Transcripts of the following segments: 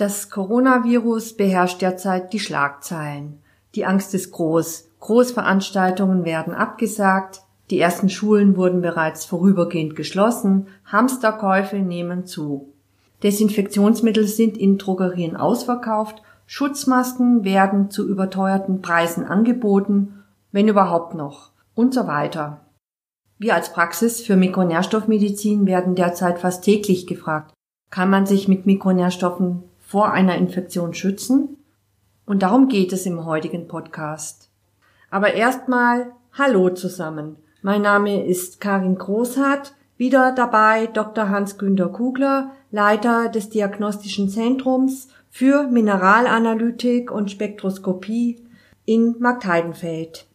Das Coronavirus beherrscht derzeit die Schlagzeilen. Die Angst ist groß. Großveranstaltungen werden abgesagt. Die ersten Schulen wurden bereits vorübergehend geschlossen. Hamsterkäufe nehmen zu. Desinfektionsmittel sind in Drogerien ausverkauft. Schutzmasken werden zu überteuerten Preisen angeboten, wenn überhaupt noch, und so weiter. Wir als Praxis für Mikronährstoffmedizin werden derzeit fast täglich gefragt, kann man sich mit Mikronährstoffen vor einer Infektion schützen? Und darum geht es im heutigen Podcast. Aber erstmal Hallo zusammen. Mein Name ist Karin Großhardt, wieder dabei Dr. Hans-Günter Kugler, Leiter des Diagnostischen Zentrums für Mineralanalytik und Spektroskopie in Marktheidenfeld.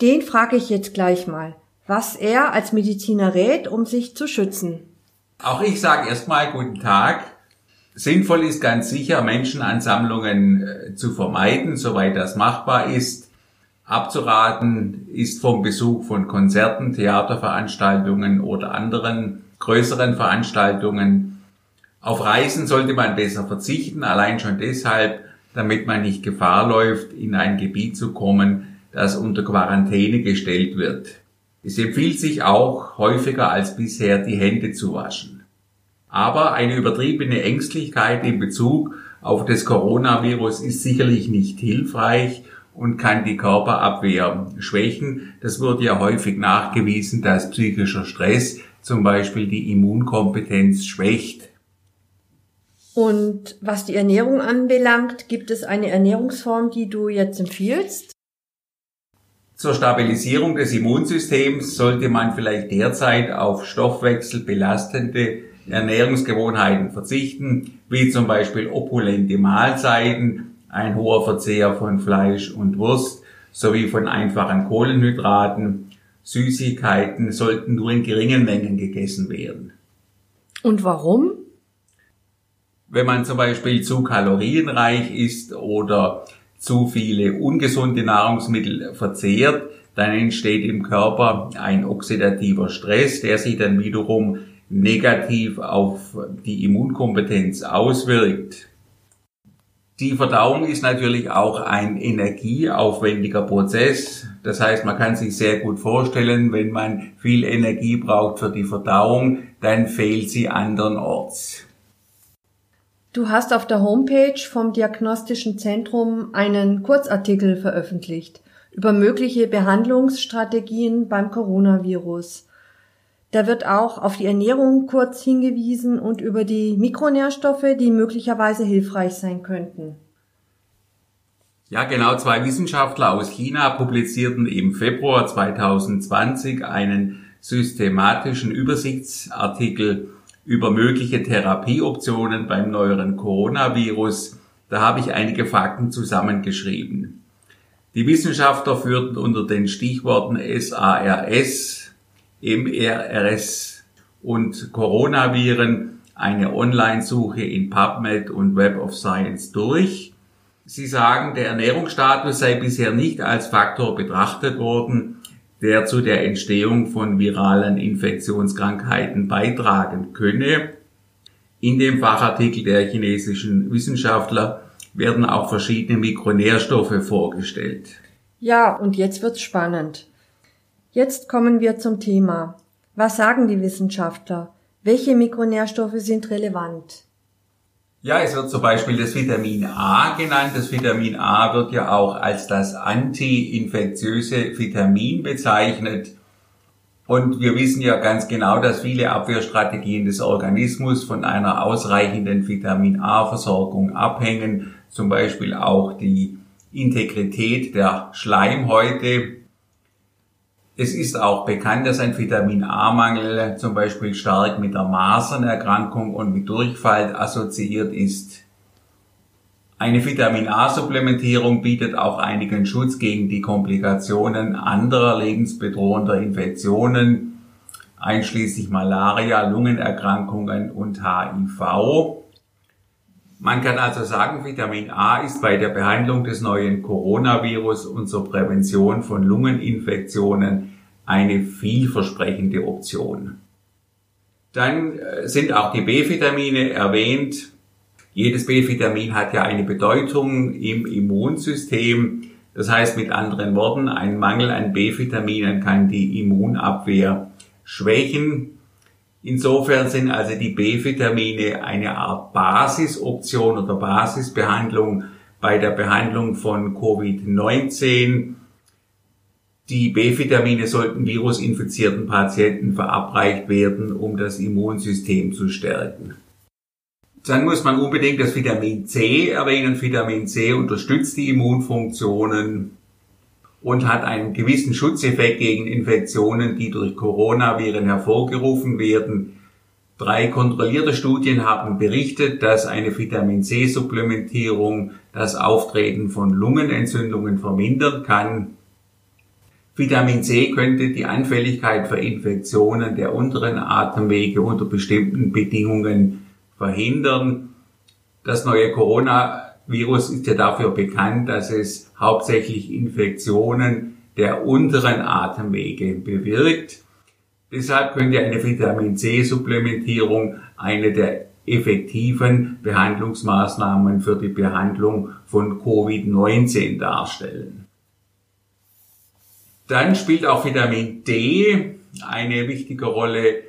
Den frage ich jetzt gleich mal, was er als Mediziner rät, um sich zu schützen. Auch ich sage erstmal guten Tag. Sinnvoll ist ganz sicher, Menschenansammlungen äh, zu vermeiden, soweit das machbar ist. Abzuraten ist vom Besuch von Konzerten, Theaterveranstaltungen oder anderen größeren Veranstaltungen. Auf Reisen sollte man besser verzichten, allein schon deshalb, damit man nicht Gefahr läuft, in ein Gebiet zu kommen, das unter Quarantäne gestellt wird. Es empfiehlt sich auch, häufiger als bisher die Hände zu waschen. Aber eine übertriebene Ängstlichkeit in Bezug auf das Coronavirus ist sicherlich nicht hilfreich und kann die Körperabwehr schwächen. Das wird ja häufig nachgewiesen, dass psychischer Stress zum Beispiel die Immunkompetenz schwächt. Und was die Ernährung anbelangt, gibt es eine Ernährungsform, die du jetzt empfiehlst? Zur Stabilisierung des Immunsystems sollte man vielleicht derzeit auf stoffwechselbelastende Ernährungsgewohnheiten verzichten, wie zum Beispiel opulente Mahlzeiten, ein hoher Verzehr von Fleisch und Wurst sowie von einfachen Kohlenhydraten. Süßigkeiten sollten nur in geringen Mengen gegessen werden. Und warum? Wenn man zum Beispiel zu kalorienreich ist oder zu viele ungesunde Nahrungsmittel verzehrt, dann entsteht im Körper ein oxidativer Stress, der sich dann wiederum negativ auf die Immunkompetenz auswirkt. Die Verdauung ist natürlich auch ein energieaufwendiger Prozess. Das heißt, man kann sich sehr gut vorstellen, wenn man viel Energie braucht für die Verdauung, dann fehlt sie andernorts. Du hast auf der Homepage vom Diagnostischen Zentrum einen Kurzartikel veröffentlicht über mögliche Behandlungsstrategien beim Coronavirus. Da wird auch auf die Ernährung kurz hingewiesen und über die Mikronährstoffe, die möglicherweise hilfreich sein könnten. Ja, genau. Zwei Wissenschaftler aus China publizierten im Februar 2020 einen systematischen Übersichtsartikel über mögliche Therapieoptionen beim neueren Coronavirus. Da habe ich einige Fakten zusammengeschrieben. Die Wissenschaftler führten unter den Stichworten SARS, MRS und Coronaviren eine Online-Suche in PubMed und Web of Science durch. Sie sagen, der Ernährungsstatus sei bisher nicht als Faktor betrachtet worden, der zu der Entstehung von viralen Infektionskrankheiten beitragen könne. In dem Fachartikel der chinesischen Wissenschaftler werden auch verschiedene Mikronährstoffe vorgestellt. Ja, und jetzt wird's spannend. Jetzt kommen wir zum Thema. Was sagen die Wissenschaftler? Welche Mikronährstoffe sind relevant? Ja, es wird zum Beispiel das Vitamin A genannt. Das Vitamin A wird ja auch als das anti-infektiöse Vitamin bezeichnet. Und wir wissen ja ganz genau, dass viele Abwehrstrategien des Organismus von einer ausreichenden Vitamin A-Versorgung abhängen. Zum Beispiel auch die Integrität der Schleimhäute es ist auch bekannt, dass ein Vitamin A-Mangel zum Beispiel stark mit der Masernerkrankung und mit Durchfall assoziiert ist. Eine Vitamin A-Supplementierung bietet auch einigen Schutz gegen die Komplikationen anderer lebensbedrohender Infektionen, einschließlich Malaria, Lungenerkrankungen und HIV. Man kann also sagen, Vitamin A ist bei der Behandlung des neuen Coronavirus und zur Prävention von Lungeninfektionen eine vielversprechende Option. Dann äh, sind auch die B-Vitamine erwähnt. Jedes B-Vitamin hat ja eine Bedeutung im Immunsystem. Das heißt mit anderen Worten, ein Mangel an B-Vitaminen kann die Immunabwehr schwächen. Insofern sind also die B-Vitamine eine Art Basisoption oder Basisbehandlung bei der Behandlung von Covid-19. Die B-Vitamine sollten virusinfizierten Patienten verabreicht werden, um das Immunsystem zu stärken. Dann muss man unbedingt das Vitamin C erwähnen. Vitamin C unterstützt die Immunfunktionen und hat einen gewissen Schutzeffekt gegen Infektionen, die durch Coronaviren hervorgerufen werden. Drei kontrollierte Studien haben berichtet, dass eine Vitamin C-Supplementierung das Auftreten von Lungenentzündungen vermindern kann. Vitamin C könnte die Anfälligkeit für Infektionen der unteren Atemwege unter bestimmten Bedingungen verhindern. Das neue Coronavirus ist ja dafür bekannt, dass es hauptsächlich Infektionen der unteren Atemwege bewirkt. Deshalb könnte eine Vitamin C Supplementierung eine der effektiven Behandlungsmaßnahmen für die Behandlung von Covid-19 darstellen. Dann spielt auch Vitamin D eine wichtige Rolle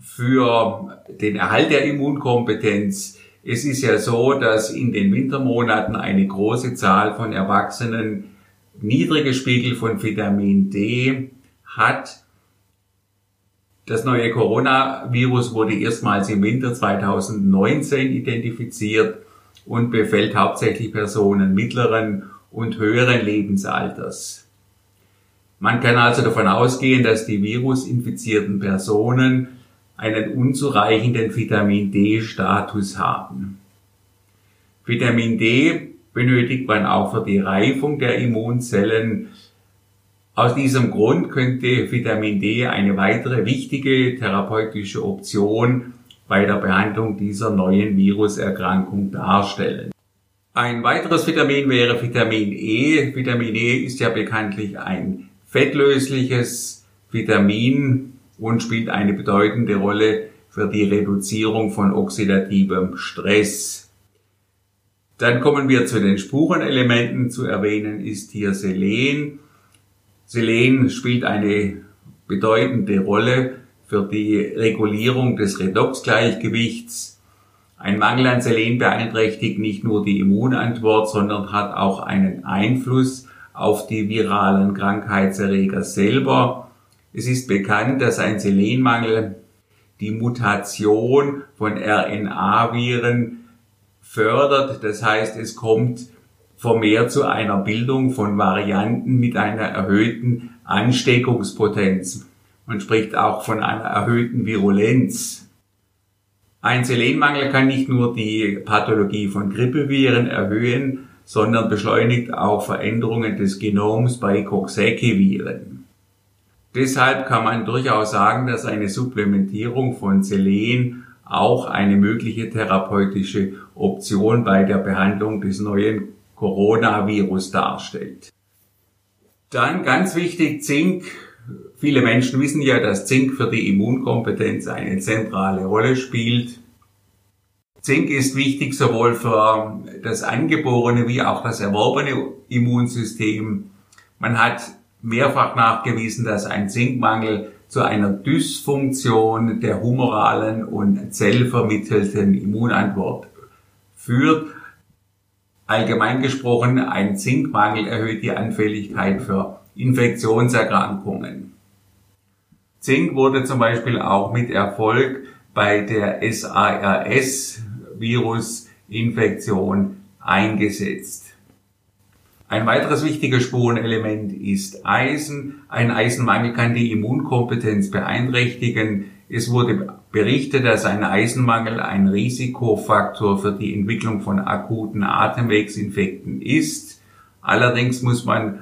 für den Erhalt der Immunkompetenz. Es ist ja so, dass in den Wintermonaten eine große Zahl von Erwachsenen niedrige Spiegel von Vitamin D hat. Das neue Coronavirus wurde erstmals im Winter 2019 identifiziert und befällt hauptsächlich Personen mittleren und höheren Lebensalters. Man kann also davon ausgehen, dass die virusinfizierten Personen einen unzureichenden Vitamin D-Status haben. Vitamin D benötigt man auch für die Reifung der Immunzellen. Aus diesem Grund könnte Vitamin D eine weitere wichtige therapeutische Option bei der Behandlung dieser neuen Viruserkrankung darstellen. Ein weiteres Vitamin wäre Vitamin E. Vitamin E ist ja bekanntlich ein fettlösliches Vitamin und spielt eine bedeutende Rolle für die Reduzierung von oxidativem Stress. Dann kommen wir zu den Spurenelementen. Zu erwähnen ist hier Selen. Selen spielt eine bedeutende Rolle für die Regulierung des Redoxgleichgewichts. Ein Mangel an Selen beeinträchtigt nicht nur die Immunantwort, sondern hat auch einen Einfluss auf die viralen Krankheitserreger selber. Es ist bekannt, dass ein Selenmangel die Mutation von RNA-Viren fördert. Das heißt, es kommt vermehrt zu einer Bildung von Varianten mit einer erhöhten Ansteckungspotenz. Man spricht auch von einer erhöhten Virulenz. Ein Selenmangel kann nicht nur die Pathologie von Grippeviren erhöhen, sondern beschleunigt auch Veränderungen des Genoms bei Coxsackie-Viren. Deshalb kann man durchaus sagen, dass eine Supplementierung von Selen auch eine mögliche therapeutische Option bei der Behandlung des neuen Coronavirus darstellt. Dann ganz wichtig Zink. Viele Menschen wissen ja, dass Zink für die Immunkompetenz eine zentrale Rolle spielt. Zink ist wichtig sowohl für das angeborene wie auch das erworbene Immunsystem. Man hat mehrfach nachgewiesen, dass ein Zinkmangel zu einer Dysfunktion der humoralen und zellvermittelten Immunantwort führt. Allgemein gesprochen, ein Zinkmangel erhöht die Anfälligkeit für Infektionserkrankungen. Zink wurde zum Beispiel auch mit Erfolg bei der SARS Virusinfektion eingesetzt. Ein weiteres wichtiges Spurenelement ist Eisen. Ein Eisenmangel kann die Immunkompetenz beeinträchtigen. Es wurde berichtet, dass ein Eisenmangel ein Risikofaktor für die Entwicklung von akuten Atemwegsinfekten ist. Allerdings muss man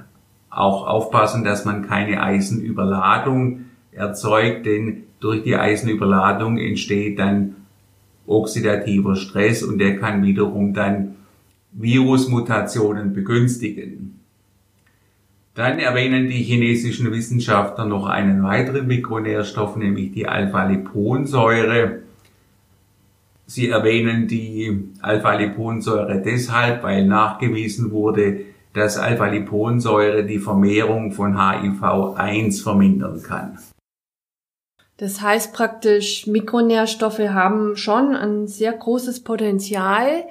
auch aufpassen, dass man keine Eisenüberladung erzeugt, denn durch die Eisenüberladung entsteht dann oxidativer Stress und der kann wiederum dann Virusmutationen begünstigen. Dann erwähnen die chinesischen Wissenschaftler noch einen weiteren Mikronährstoff, nämlich die Alpha-Liponsäure. Sie erwähnen die Alpha-Liponsäure deshalb, weil nachgewiesen wurde, dass Alpha-Liponsäure die Vermehrung von HIV-1 vermindern kann. Das heißt praktisch, Mikronährstoffe haben schon ein sehr großes Potenzial,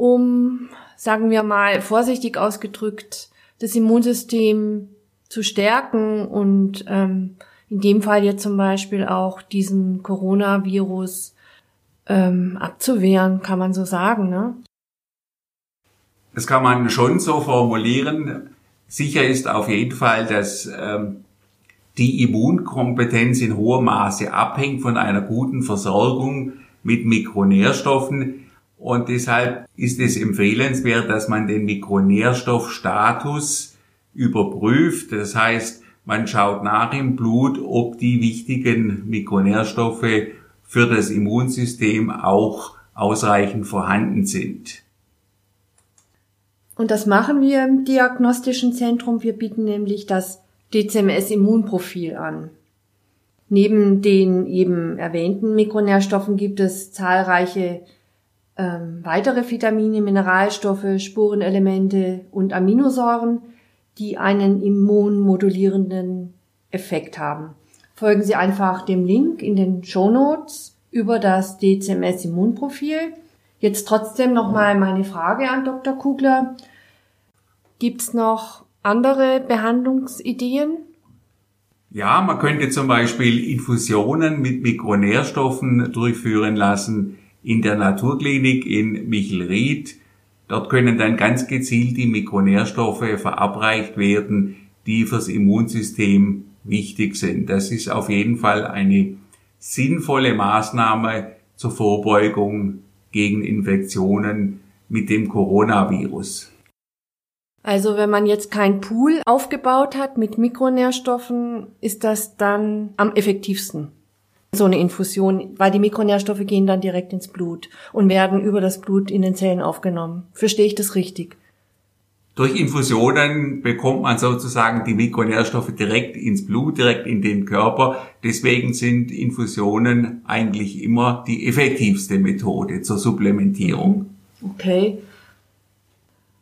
um, sagen wir mal, vorsichtig ausgedrückt, das Immunsystem zu stärken und ähm, in dem Fall jetzt zum Beispiel auch diesen Coronavirus ähm, abzuwehren, kann man so sagen, ne? Das kann man schon so formulieren. Sicher ist auf jeden Fall, dass ähm, die Immunkompetenz in hohem Maße abhängt von einer guten Versorgung mit Mikronährstoffen. Und deshalb ist es empfehlenswert, dass man den Mikronährstoffstatus überprüft. Das heißt, man schaut nach im Blut, ob die wichtigen Mikronährstoffe für das Immunsystem auch ausreichend vorhanden sind. Und das machen wir im diagnostischen Zentrum. Wir bieten nämlich das DCMS-Immunprofil an. Neben den eben erwähnten Mikronährstoffen gibt es zahlreiche ähm, weitere Vitamine, Mineralstoffe, Spurenelemente und Aminosäuren, die einen immunmodulierenden Effekt haben. Folgen Sie einfach dem Link in den Show Notes über das DCMS Immunprofil. Jetzt trotzdem nochmal meine Frage an Dr. Kugler. Gibt's noch andere Behandlungsideen? Ja, man könnte zum Beispiel Infusionen mit Mikronährstoffen durchführen lassen in der Naturklinik in Michelried. Dort können dann ganz gezielt die Mikronährstoffe verabreicht werden, die fürs Immunsystem wichtig sind. Das ist auf jeden Fall eine sinnvolle Maßnahme zur Vorbeugung gegen Infektionen mit dem Coronavirus. Also wenn man jetzt kein Pool aufgebaut hat mit Mikronährstoffen, ist das dann am effektivsten. So eine Infusion, weil die Mikronährstoffe gehen dann direkt ins Blut und werden über das Blut in den Zellen aufgenommen. Verstehe ich das richtig? Durch Infusionen bekommt man sozusagen die Mikronährstoffe direkt ins Blut, direkt in den Körper. Deswegen sind Infusionen eigentlich immer die effektivste Methode zur Supplementierung. Okay.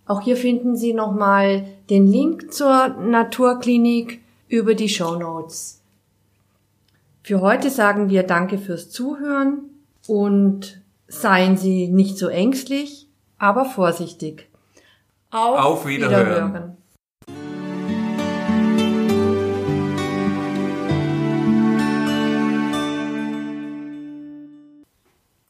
Auch hier finden Sie nochmal den Link zur Naturklinik über die Show Notes. Für heute sagen wir Danke fürs Zuhören und seien Sie nicht so ängstlich, aber vorsichtig. Auf, Auf Wiederhören. Wiederhören.